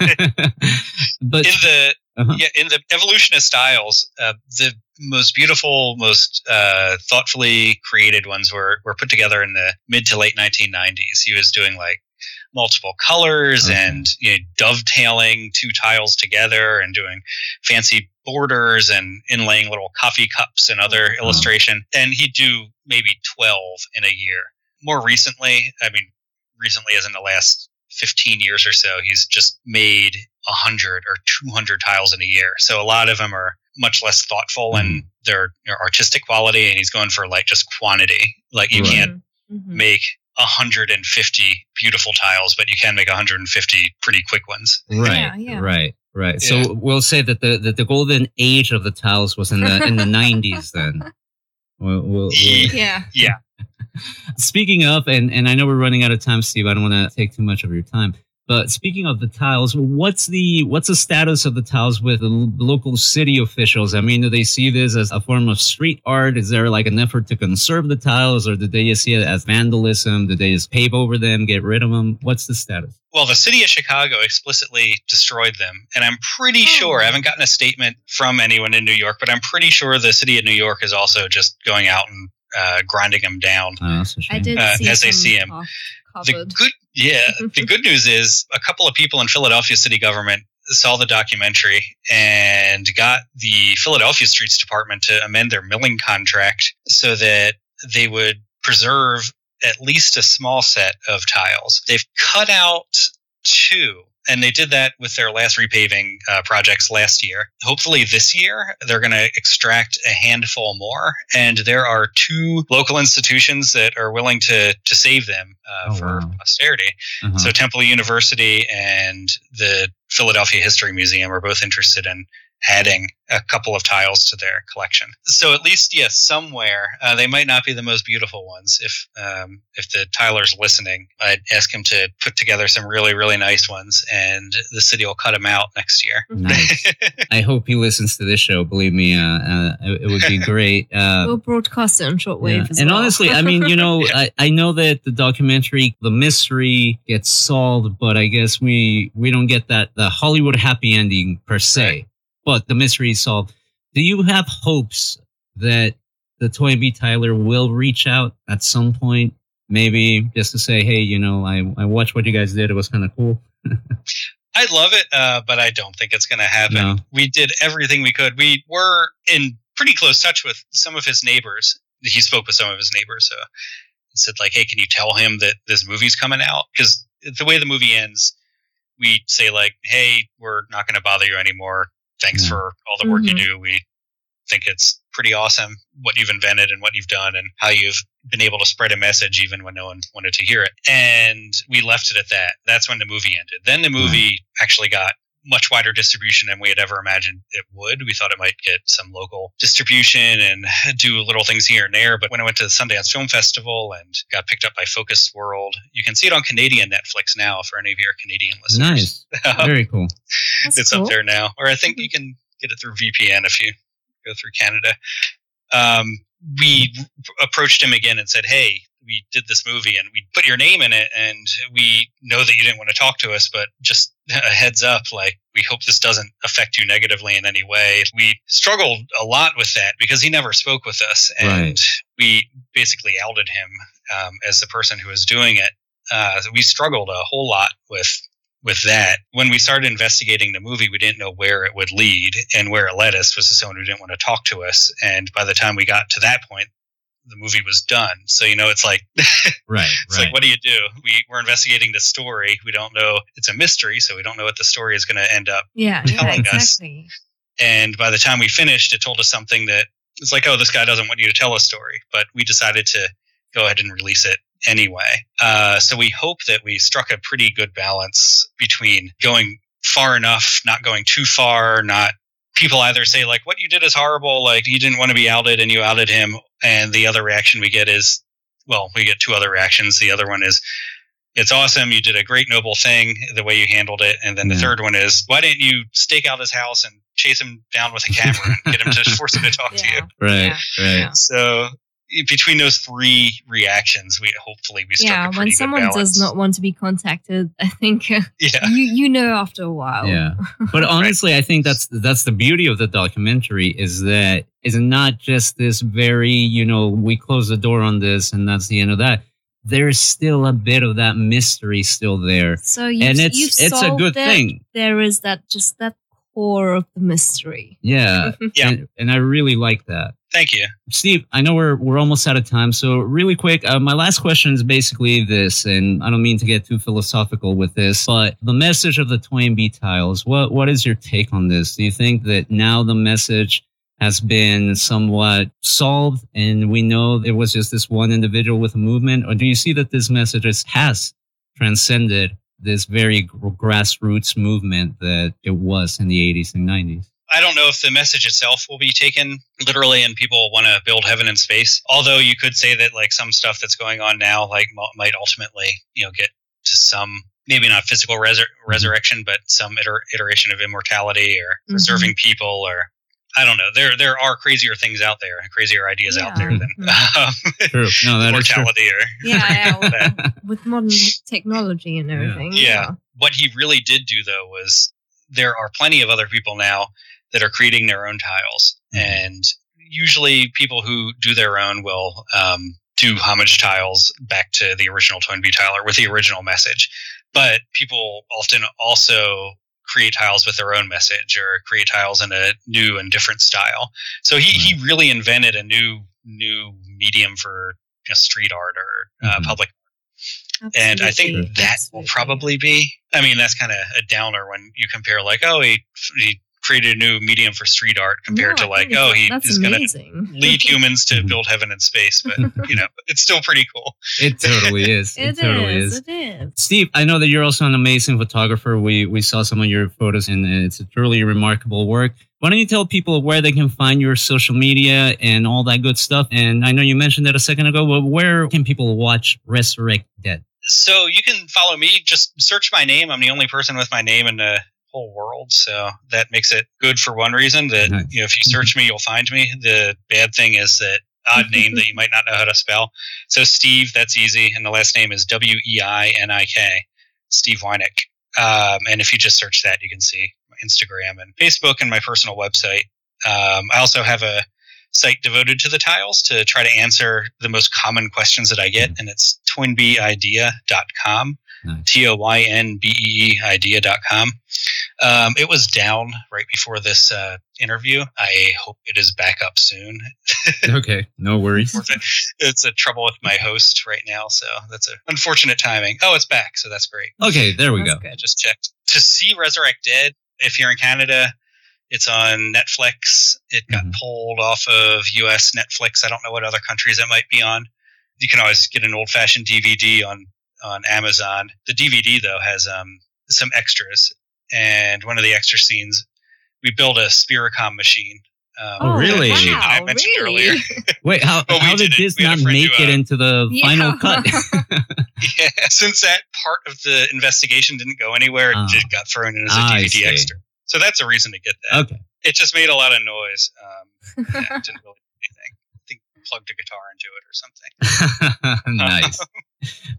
but in the Uh-huh. yeah, in the evolutionist styles, uh, the most beautiful, most uh, thoughtfully created ones were were put together in the mid to late 1990s. He was doing like multiple colors Okay. and you know, dovetailing two tiles together and doing fancy borders and inlaying little coffee cups and other Oh. illustration. And he'd do maybe 12 in a year. More recently, I mean, recently as in the last 15 years or so, he's just made 100 or 200 tiles in a year. So a lot of them are much less thoughtful and mm-hmm. their, their artistic quality, and he's going for like just quantity. Like you Right. can't Mhm. make 150 beautiful tiles, but you can make 150 pretty quick ones. right, Yeah, yeah. right, right. Yeah. So we'll say that the, that the golden age of the tiles was in the in the nineties. Then, we'll, we'll, we'll, Yeah. Yeah. Speaking of, and, and I know we're running out of time, Steve. I don't want to take too much of your time. But speaking of the tiles, what's the what's the status of the tiles with the local city officials? I mean, do they see this as a form of street art? Is there like an effort to conserve the tiles, or do they just see it as vandalism? Do they just pave over them, get rid of them? What's the status? Well, the city of Chicago explicitly destroyed them. And I'm pretty sure, I haven't gotten a statement from anyone in New York, but I'm pretty sure the city of New York is also just going out and uh, grinding them down. Oh, that's a shame. I did Uh, see as they see them. co- The good, yeah, the mm-hmm. good news is a couple of people in Philadelphia city government saw the documentary and got the Philadelphia Streets Department to amend their milling contract so that they would preserve at least a small set of tiles. They've cut out two. And they did that with their last repaving uh, projects last year. Hopefully, this year, they're going to extract a handful more. And there are two local institutions that are willing to, to save them uh, Oh, for wow. posterity. Uh-huh. So Temple University and the Philadelphia History Museum are both interested in adding a couple of tiles to their collection. So at least, yes, somewhere uh, they might not be the most beautiful ones. If um, if the Tyler's listening, I'd ask him to put together some really really nice ones, and the city will cut them out next year. Nice. I hope he listens to this show. Believe me, uh, uh, it, it would be great. Uh, we'll broadcast it on shortwave yeah. as And well. honestly, I mean, you know, I, I know that the documentary, the mystery gets solved, but I guess we we don't get that the Hollywood happy ending per se. Right. But the mystery is solved. Do you have hopes that the Toynbee Tyler will reach out at some point? Maybe just to say, hey, you know, I, I watched what you guys did. It was kind of cool. I'd love it, uh, but I don't think it's going to happen. No. We did everything we could. We were in pretty close touch with some of his neighbors. He spoke with some of his neighbors, so he said like, "Hey, can you tell him that this movie's coming out?" Because the way the movie ends, we say like, "Hey, we're not going to bother you anymore. Thanks for all the work you Mhm. do. We think it's pretty awesome what you've invented and what you've done and how you've been able to spread a message even when no one wanted to hear it. And we left it at that. That's when the movie ended. Then the movie actually got much wider distribution than we had ever imagined it would. We thought it might get some local distribution and do little things here and there. But when I went to the Sundance Film Festival and got picked up by Focus World, you can see it on Canadian Netflix now for any of your Canadian listeners. Nice. Very cool. That's it's cool. up there now. Or I think you can get it through VPN if you go through Canada. Um, we approached him again and said, "Hey, we did this movie and we put your name in it, and we know that you didn't want to talk to us, but just a heads up, like we hope this doesn't affect you negatively in any way." We struggled a lot with that because he never spoke with us, and Right. we basically outed him um, as the person who was doing it. Uh, we struggled a whole lot with with that. When we started investigating the movie, we didn't know where it would lead, and where it led us was to someone who didn't want to talk to us. And by the time we got to that point, the movie was done. So you know, it's like Right. it's like, what do you do? We we're investigating the story. We don't know. It's a mystery, so we don't know what the story is going to end up. Yeah, yeah, telling us. And by the time we finished, it told us something that it's like, oh, this guy doesn't want you to tell a story. But we decided to go ahead and release it anyway. Uh, so we hope that we struck a pretty good balance between going far enough, not going too far, not people either say like what you did is horrible, like you didn't want to be outed and you outed him, and the other reaction we get is, well, we get two other reactions. The other one is. It's awesome. You did a great, noble thing the way you handled it. And then the Yeah. third one is, why didn't you stake out his house and chase him down with a camera and get him to force him to talk to you? Right. Yeah. Right. Yeah. So between those three reactions, we hopefully we struck Yeah, a when good someone balance. does not want to be contacted, I think uh, yeah, you you know after a while. Yeah. But honestly, I think that's that's the beauty of the documentary is that it's not just this very, you know, we close the door on this and that's the end of that. There's still a bit of that mystery still there. So you and it's you've it's a good it. thing. There is that just that core of the mystery. Yeah. Yeah. And, and I really like that. Thank you. Steve, I know we're we're almost out of time, so really quick, uh, my last question is basically this, and I don't mean to get too philosophical with this, but the message of the Toynbee tiles. What what is your take on this? Do you think that now the message has been somewhat solved, and we know it was just this one individual with a movement, or do you see that this message has transcended this very grassroots movement that it was in the 80s and 90s? I don't know if the message itself will be taken literally and people want to build heaven in space. Although you could say that like some stuff that's going on now like mo- might ultimately, you know, get to some maybe not physical resur- resurrection but some iter- iteration of immortality or Mhm. preserving people or I don't know. There there are crazier things out there and crazier ideas out there Yeah. than um, True. No, that is true. mortality or Yeah, yeah that. with, with modern technology and everything. Yeah. what he really did do though was there are plenty of other people now that are creating their own tiles Mhm. and usually people who do their own will um, do homage tiles back to the original Toynbee Tyler with the original message but people often also create tiles with their own message or create tiles in a new and different style so he, he really invented a new new medium for you know, street art or uh, Mhm. public and I think Absolutely. that will probably be. I mean, that's kind of a downer when you compare, like, oh, he he created a new medium for street art compared No, to like, oh, it's- he is going to lead humans to build heaven in space. But you know, it's still pretty cool. It totally is. It, It totally is, is. It is. Steve, I know that you're also an amazing photographer. We we saw some of your photos, and it's a truly remarkable work. Why don't you tell people where they can find your social media and all that good stuff? And I know you mentioned that a second ago, but where can people watch Resurrect Dead? So you can follow me. Just search my name. I'm the only person with my name in the whole world, so that makes it good for one reason. That Nice. you know, if you search me, you'll find me. The bad thing is that odd name that you might not know how to spell. So Steve, that's easy, and the last name is W E I N I K, Steve Weinik. Um, and if you just search that, you can see my Instagram and Facebook and my personal website. Um, I also have a site devoted to the tiles to try to answer the most common questions that I get, and it's toynbeeidea.com. Nice. T O Y N B E E idea.com. Um, it was down right before this uh, interview. I hope it is back up soon. Okay, no worries. it's a trouble with my host right now, so that's an unfortunate timing. Oh, it's back, so that's great. Okay, there we That's go. good. I just checked to see Resurrect Dead. If you're in Canada, it's on Netflix. It got Mhm. pulled off of US Netflix. I don't know what other countries it might be on. You can always get an old fashioned DVD on on Amazon. The DVD though has um, some extras, and one of the extra scenes, we built a Spiricom machine. Um, Oh, really? that Wow, I mentioned really? earlier. Wait, how, how did did it. this We had a not make who, it into the Yeah. final cut? Yeah, since that part of the investigation didn't go anywhere, it Ah. just got thrown in as a I DVD extra. So that's a reason to get that. okay. It just made a lot of noise. Um, yeah, it didn't really do anything. I think plugged a guitar into it or something. nice.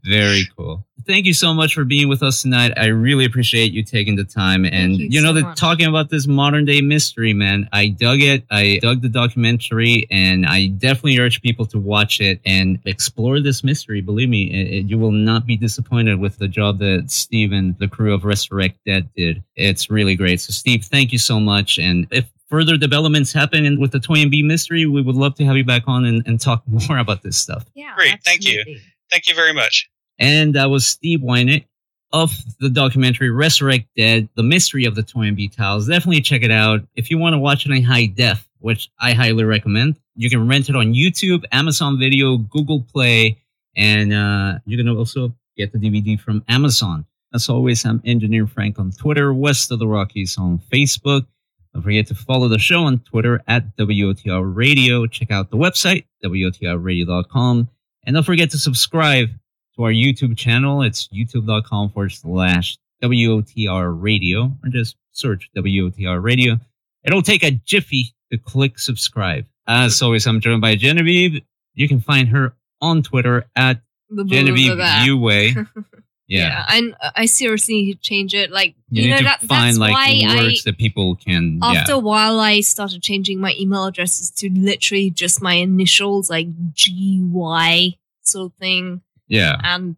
Very cool. Thank you so much for being with us tonight. I really appreciate you taking the time. And you you, know, so the, much. talking about this modern day mystery, man, I dug it. I dug the documentary, and I definitely urge people to watch it and explore this mystery. Believe me, it, it- you will not be disappointed with the job that Steve and the crew of Resurrect Dead did. It's really great. So, Steve, thank you so much. And if further developments happen with the Toynbee mystery, we would love to have you back on and, and talk more about this stuff. Yeah, Great, thank you. Thank you very much. And that was Steve Weinik of the documentary Resurrect Dead, The Mystery of the Toy Toynbee Tiles. Definitely check it out. If you want to watch it in high def, which I highly recommend, you can rent it on YouTube, Amazon Video, Google Play, and uh, you can also get the DVD from Amazon. As always, I'm Engineer Frank on Twitter, West of the Rockies on Facebook. Don't forget to follow the show on Twitter at WOTR Radio. Check out the website, WOTRradio.com. And don't forget to subscribe to our YouTube channel. It's youtube.com forward slash WOTR radio, or just search WOTR radio. It'll take a jiffy to click subscribe. As always, I'm joined by Genevieve. You can find her on Twitter at Genevieve. Uway. Yeah. and I seriously need to change it. Like You, you, know that find that's like why words that people can. After yeah. a while I started changing my email addresses to literally just my initials, like G Y sort of thing, Yeah. and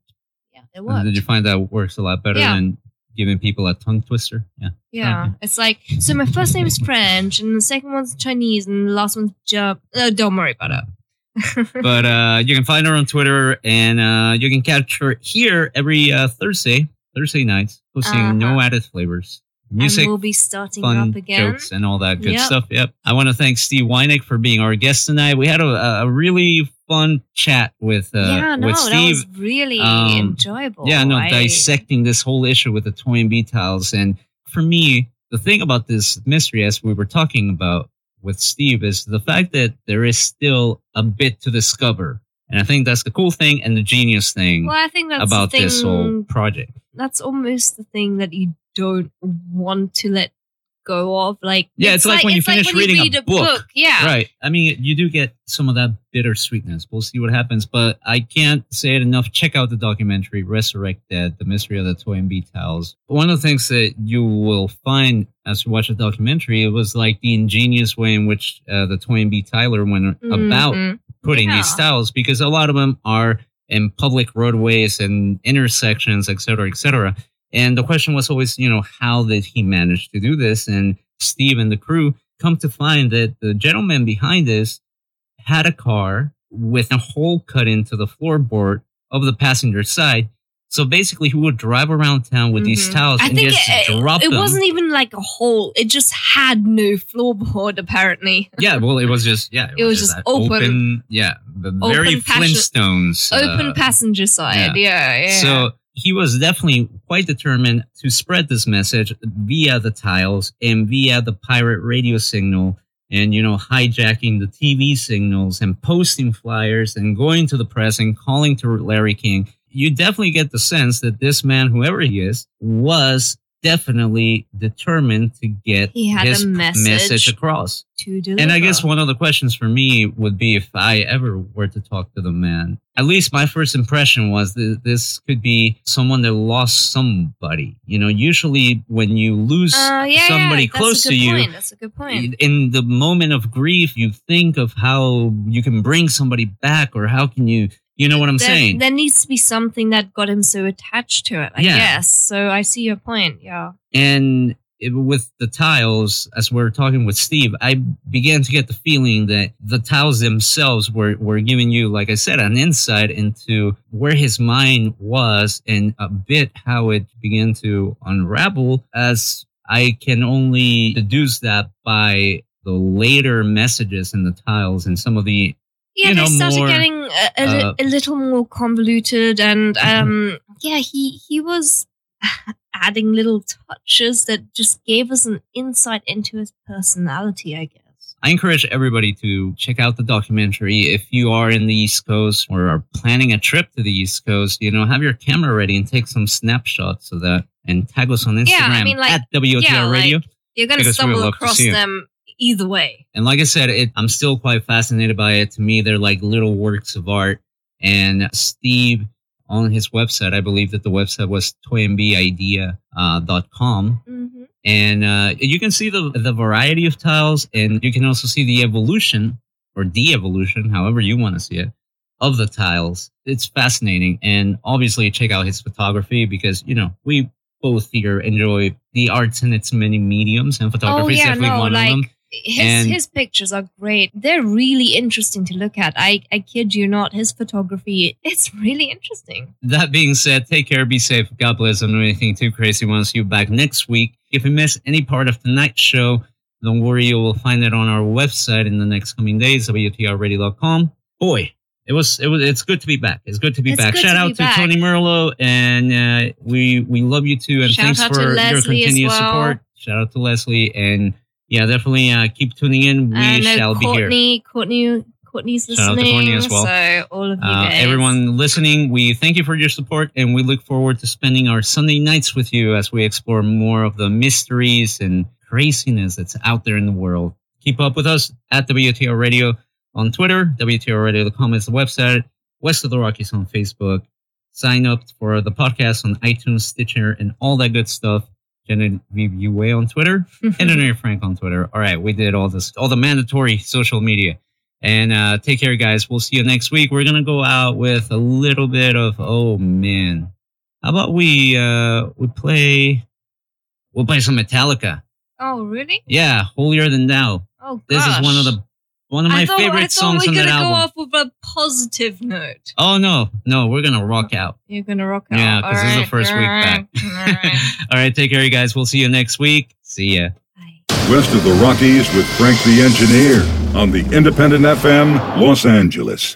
yeah, it And. Did you find that works a lot better Yeah. than giving people a tongue twister? Yeah. Yeah, it's like so. My first name is French, and the second one's Chinese, and the last one's German. Uh, don't worry about it. But uh, you can find her on Twitter, and uh, you can catch her here every uh, Thursday, Thursday nights, posting no Uh-huh. added flavors, music, and we'll be starting fun up again. jokes, and all that good Yep. stuff. Yep. I want to thank Steve Weinik for being our guest tonight. We had a, a really fun chat with uh, yeah, no, with that Steve. was really um, enjoyable. Yeah, no, I- dissecting this whole issue with the Toynbee tiles. And for me, the thing about this mystery, as we were talking about with Steve, is the fact that there is still a bit to discover. And I think that's the cool thing and the genius thing Well, I think that's about thing, this whole project. That's almost the thing that you don't want to let go of. Like, Yeah, it's like when you finish when reading a read book. Yeah, Right. I mean, you do get some of that bittersweetness. We'll see what happens, but I can't say it enough. Check out the documentary Resurrect Dead, The Mystery of the Toynbee Tiles. One of the things that you will find as you watch the documentary, it was like the ingenious way in which uh, the Toynbee Tyler went about Mhm. putting these Yeah. tiles because a lot of them are in public roadways and intersections, et cetera, et cetera. And the question was always, you know, how did he manage to do this? And Steve and the crew come to find that the gentleman behind this had a car with a hole cut into the floorboard of the passenger side. So basically, he would drive around town with these Mhm. towels I and just it, drop it them. It wasn't even like a hole. It just had no floorboard, apparently. yeah, well, it was just yeah, It was just that open- yeah, the very passion- Flintstones. Open uh, passenger side. Yeah, yeah. So he was definitely quite determined to spread this message via the tiles and via the pirate radio signal and, you know, hijacking the TV signals and posting flyers and going to the press and calling to Larry King. You definitely get the sense that this man, whoever he is, was definitely determined to get He had a his message. across. to deliver. And I guess one of the questions for me would be if I ever were to talk to the man. At least my first impression was that this could be someone that lost somebody. You know, usually when you lose Uh, yeah, somebody yeah, close to good you, Point. That's a good point. in the moment of grief, you think of how you can bring somebody back or how can you, you know what I'm there, saying? there needs to be something that got him so attached to it, I Yeah. guess. So I see your point. Yeah. And it, with the tiles, as we are talking with Steve, I began to get the feeling that the tiles themselves were, were giving you, like I said, an insight into where his mind was and a bit how it began to unravel as I can only deduce that by the later messages in the tiles and some of the Yeah, You they started more, getting a, a, uh, a little more convoluted, and um, yeah, he he was adding little touches that just gave us an insight into his personality, I guess. I encourage everybody to check out the documentary. If you are in the East Coast or are planning a trip to the East Coast, you know, have your camera ready and take some snapshots of that and tag us on Instagram Yeah, I mean, like- at WOTR yeah, like- Radio. You're going to Because we would stumble across them either way. and like I said, it, I'm still quite fascinated by it. To me, they're like little works of art. And Steve on his website, I believe that the website was toynbeeidea.com. Uh, dot com. hmm and uh, you can see the the variety of tiles, and you can also see the evolution or de-evolution, however you want to see it, of the tiles. It's fascinating, and obviously check out his photography because you know we both here enjoy the arts in its many mediums, and photography is Oh, yeah, definitely no, one like- of them. His And- his pictures are great. They're really interesting to look at. I I kid you not. His photography it's really interesting. That being said, take care, be safe, God bless, and do anything too crazy. To see you back next week. If you miss any part of tonight's show, don't worry, you will find it on our website in the next coming days, WTRradio.com. Boy, it was it was it's good to be back. It's good to be It's back. Shout to out to back. Tony Merlo, and uh, we we love you too, and Shout thanks for your continued well. support. Shout out to Leslie, and yeah, definitely uh, keep tuning in. We I know shall be here. Courtney, Courtney, Courtney's Shout out to listening. Courtney as well. So all of you Uh, guys, everyone listening, we thank you for your support and we look forward to spending our Sunday nights with you as we explore more of the mysteries and craziness that's out there in the world. Keep up with us at WTR Radio on Twitter, WTR Radio.com is the website, West of the Rockies on Facebook. Sign up for the podcast on iTunes, Stitcher, and all that good stuff. Genevieve Uwe on Twitter and Engineer Frank on Twitter. All right, we did all this, all the mandatory social media. And uh, take care, guys. We'll see you next week. We're gonna go out with a little bit of oh man. How about we uh we play we'll play some Metallica. oh really? Yeah, holier than thou. Oh This is one of the one of my I thought, favorite I thought songs we on were that gonna go off with a positive note. Oh no, no, we're gonna rock out. You're gonna rock out. Yeah, 'cause this is the first week back. alright, alright. All right, take care, you guys. We'll see you next week. See ya. Bye. West of the Rockies with Frank the Engineer on the Independent FM, Los Angeles.